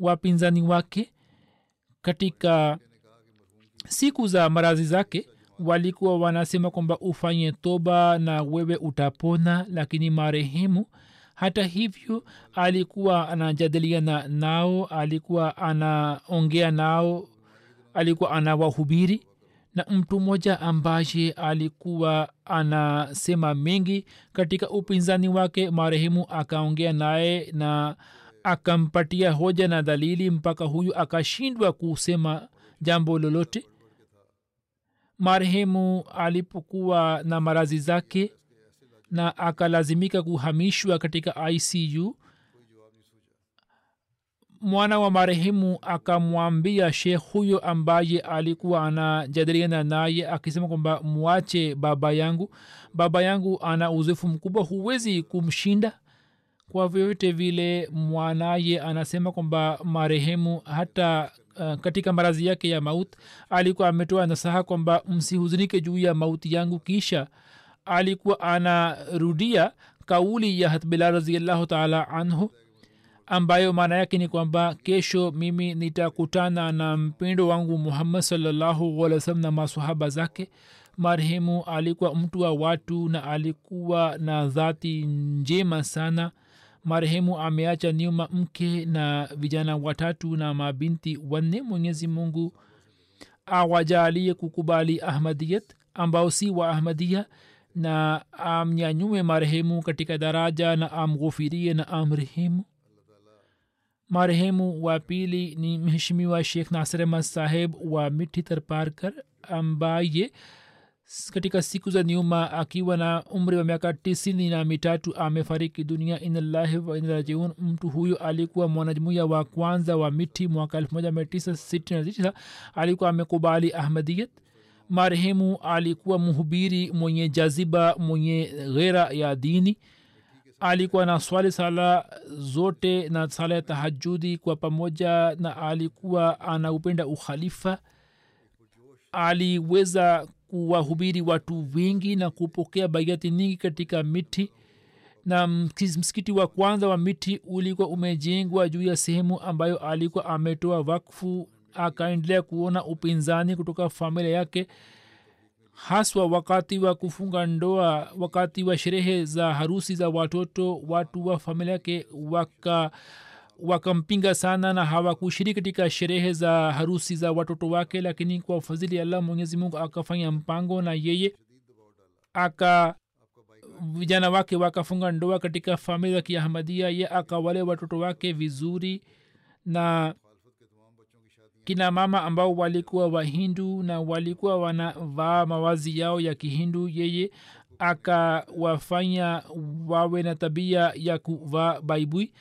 Wapinzani wake katika siku za marazi zake walikuwa wanasema kwamba ufanye toba na wewe utapona lakini marehemu hata hivyo alikuwa anajadiliana nao alikuwa anaongea nao alikuwa anawahubiri. Na mtu mmoja ambaye alikuwa anasema mengi katika upinzani wake marehemu akaongea naye na akampatia hoja na dalili mpaka huyu akashindwa kusema jambo lolote. Marehemu alipokuwa na marazi zake na akalazimika kuhamishwa katika icu mwana wa marehemu akamwambia shekh huyo ambaye alikuwa anajadiliana naye akisema kwamba mwache baba yangu. Baba yangu ana uzoefu mkubwa huwezi kumshinda. Kwa vyovyote vile mwanaye anasema kwamba marehemu hata uh, katika marazi yake ya maut alikuwa ametoa nasaha kwamba msihuzunike juu ya mauti yangu. Kisha alikuwa anarudia kauli ya hatbilal raziallahu taala anhu ambayo maana yake ni kwamba kesho mimi nitakutana na mpendo wangu muhammad salllahu wasallam na masahaba zake. Marehemu alikuwa mtu wa watu na alikuwa na dhati njema sana. Marehemu ameacha nyuma mke na vijana watatu na mabinti wanne. Mwenyezi mungu awajalie kukubali ahmadiyat ambao si wa ahmadia na amnyanyue marehemu katika daraja na amghufirie na amrehemu. Marehemu wa pili ni mheshimiwa shekh nasir ahmad saheb wa miti tarparkar ambaye katika siku za nyuma akiwa na umri wa miaka tisini na mitatu amefariki dunia. Inllahi wainrajiun mtu huyo alikuwa mwanajumuia wa kwanza wa miti mwaka 1969 alikuwa amekubali ahmadiyat marehemu alikuwa mhubiri mwenye jaziba mwenye ghera ya dini. Alikuwa na swali sala zote na sala ya tahajudi kwa pamoja na alikuwa anaupenda ukhalifa. Aliweza kuwahubiri watu wengi na kupokea baiati nyingi katika miti na msikiti wa kwanza wa miti ulikuwa umejengwa juu ya sehemu ambayo alikuwa ametoa wakfu akaendelea kuona upinzani kutoka familia yake haswa wakati wa kufunga ndoa wakati wa sherehe za harusi za watoto watu wa familia yake waka wakampinga sana na hawakushiriki katika sherehe za harusi za watoto wake lakini kwa fadhili allah mwenyezi mungu akafanya mpango na yeye aka vijana wake wakafunga ndoa katika familia ya kiahmadia ye akawale watoto wake vizuri na kina mama ambao walikuwa wahindu na walikuwa wanavaa mawazi yao ya kihindu yeye akawafanya wawe na tabia ya kuvaa baibui.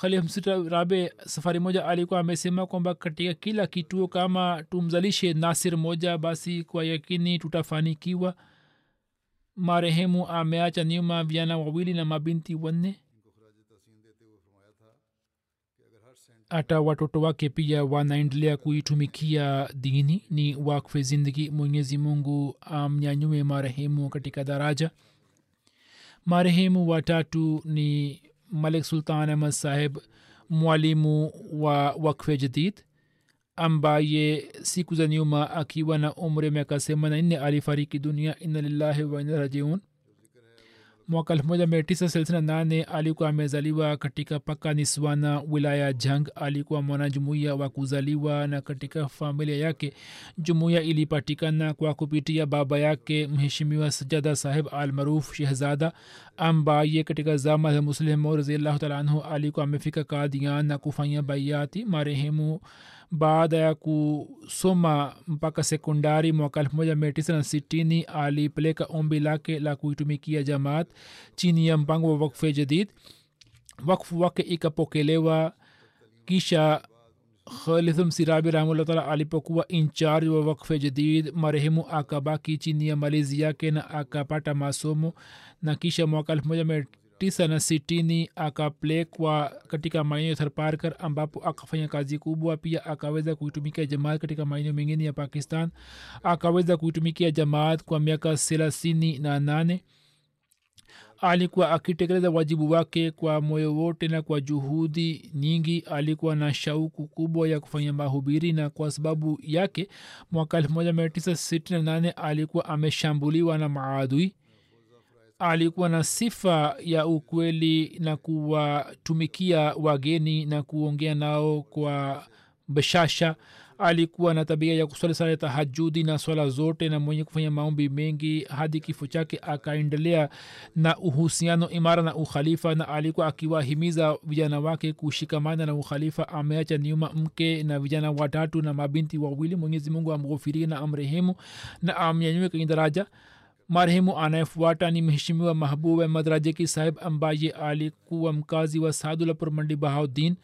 Khalifmsita safari moja alikuwa amesema kwamba katika kila kituo kama tumzalishe nasir moja basi kwa yakini tutafanikiwa. Marehemu ameacha nyuma vijana wawili na mabinti wanne hata watoto wake pia wanaendelea kuitumikia dini. Ni wakfe zindagi mwenyezi mungu amnyanyue marehemu katika daraja. Marehemu watatu ni malik sultan ahmad saheb mwalimu wa wakfe jadid ambaye siku za nyuma akiwa na umri miaka themanini alifariki dunia. Inna lillahi wa inna rajiun mwaka 1938 alikuwa amezaliwa katika pakaniswana wilaya jang. Alikuwa mwanajumuiya wa kuzaliwa na katika familia yake jumuiya ilipatikana kwa kupitia baba yake mheshimiwa sajada saheb almaruf shehzada ambaye katika zama za muslimu raziallahu taala anhu alikuwa amefika kadian na kufanya baiati marehemu baada ya kusoma mpaka sekondari mwaka 1960 alipeleka ombi lake la kuitumikia jamaat chini ya mpango wa wakfe jadid. Wakfu wake ikapokelewa kisha khalithum sirabi rahimahullah taala alipokuwa incharge wa wakfe jadid marehemu akabaki chini ya malezi yake na akapata masomo. Na kisha mwaka 19 na sitini akapelekwa katika maeneo ya tharparkar ambapo akafanya kazi kubwa. Pia akaweza kuitumikia jamaat katika maeneo mengine ya pakistan. Akaweza kuitumikia jamaat kwa miaka thelathini na nane. Alikuwa akitekeleza wajibu wake kwa moyo wote na kwa juhudi nyingi. Alikuwa na shauku kubwa ya kufanya mahubiri na kwa sababu yake mwaka 1968 alikuwa ameshambuliwa na maadui alikuwa na sifa ya ukweli na kuwatumikia wageni na kuongea nao kwa bashasha. Alikuwa na tabia ya kuswali sala ya tahajudi na swala zote na mwenye kufanya maombi mengi hadi kifo chake akaendelea na uhusiano imara na ukhalifa na alikuwa akiwahimiza vijana wake kushikamana na ukhalifa. Ameacha nyuma mke na vijana watatu na mabinti wawili. Mwenyezi mungu amghofirie na amrehemu na amnyanyue kwenye daraja marehemu anayefuata ni mheshimiwa mahbub ahmad rajeki sahib ambaye alikuwa mkazi wa sadulapur mandi bahauddin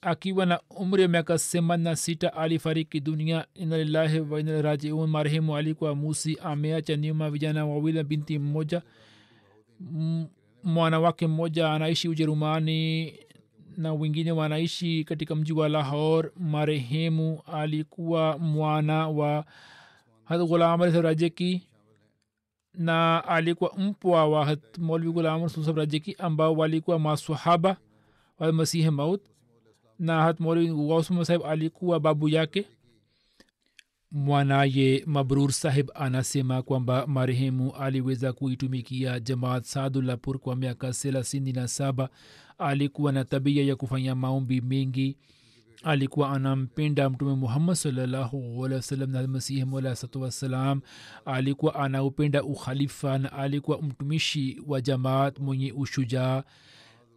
akiwa na umri wa miaka themanini na sita alifariki dunia. Inalillahi wa inna rajiun. Marehemu alikuwa musi ameacha nyuma vijana wawili na binti mmoja. Mwana wake mmoja anaishi ujerumani na wengine wanaishi katika mji wa lahor marehemu alikuwa mwana wa ghulam rajeki na alikuwa mpwa wa molvi susab rajeki ambao walikuwa masahaba wa masihi maut na hat molvi sahib alikuwa babu yake. Mwanaye mabrur sahib anasema kwamba marehemu aliweza kuitumikia jamaat sadulapur kwa miaka thelathini na saba. Alikuwa na tabia ya kufanya maombi mengi alikuwa anampenda mtume muhammad sawasalam na masihi molasatu wassalam alikuwa anaupenda ukhalifa na alikuwa mtumishi wa jamaat mwenye ushujaa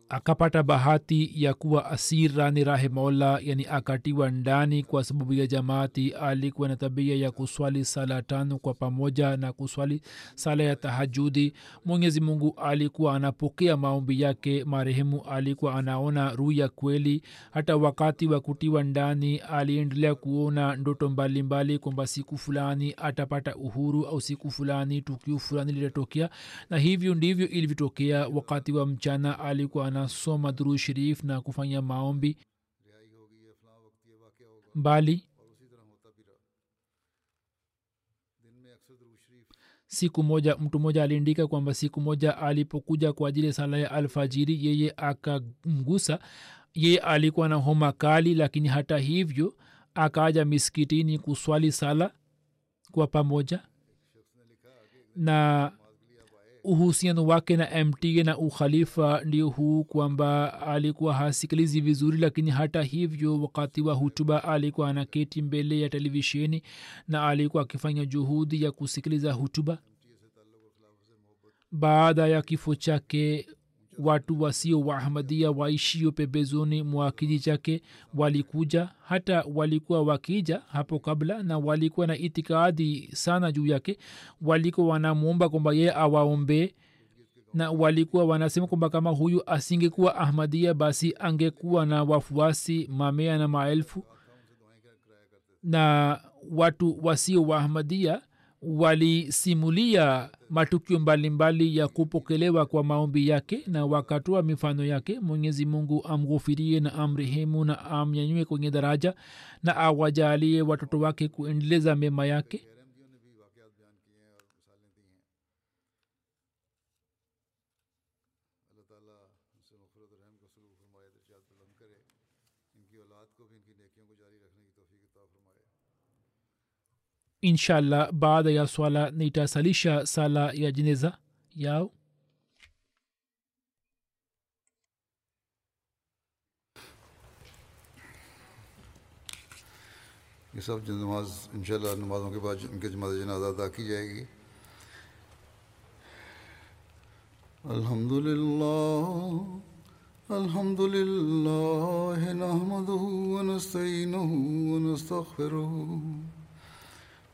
akapata bahati ya kuwa asirani rahimaullah yani akatiwa ndani kwa sababu ya jamaati alikuwa na tabia ya kuswali sala tano kwa pamoja na kuswali sala ya tahajudi. Mwenyezi mungu alikuwa anapokea maombi yake marehemu alikuwa anaona ruya kweli. Hata wakati wa kutiwa ndani aliendelea kuona ndoto mbalimbali kwamba siku fulani atapata uhuru au siku fulani tukio fulani litatokea na hivyo ndivyo ilivyotokea. Wakati wa mchana alikuwa anasoma duru sharif na kufanya maombi bali siku moja mtu mmoja aliandika kwamba siku moja alipokuja kwa ajili ya sala ya alfajiri yeye akamgusa. Yeye alikuwa na homa kali lakini hata hivyo akaja miskitini kuswali sala kwa pamoja. Na uhusiano wake na mta na ukhalifa ndio huu kwamba alikuwa hasikilizi vizuri lakini hata hivyo wakati wa hutuba alikuwa anaketi mbele ya televisheni na alikuwa akifanya juhudi ya kusikiliza hutuba. Baada ya kifo chake watu wasio waahmadia waishio pembezoni mwa kiji chake walikuja hata walikuwa wakija hapo kabla na walikuwa na itikadi sana juu yake. Walikuwa wanamwomba kwamba yeye awaombee na walikuwa wanasema kwamba kama huyu asingekuwa ahmadia basi angekuwa na wafuasi mamea na maelfu. Na watu wasio waahmadia walisimulia matukio mbalimbali ya kupokelewa kwa maombi yake na wakatoa mifano yake mwenyezi mungu amghufirie na amrehemu na amnyanyue kwenye daraja na awajalie watoto wake kuendeleza mema yake inshallah baada ya swala nitasalisha sala ya jeneza. Yao. یہ سب جو نماز انشاءاللہ نمازوں کے بعد ان کے جماعت جنازہ ادا کی جائے گی الحمد للہ الحمد للہ نحمده ونستعینه ونستغفره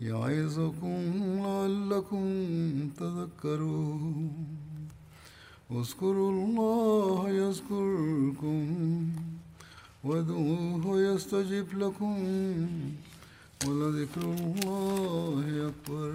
يعظكم لعلكم تذكرون. اذكروا الله يذكركم وادعوه يستجب لكم ولذكر الله أكبر.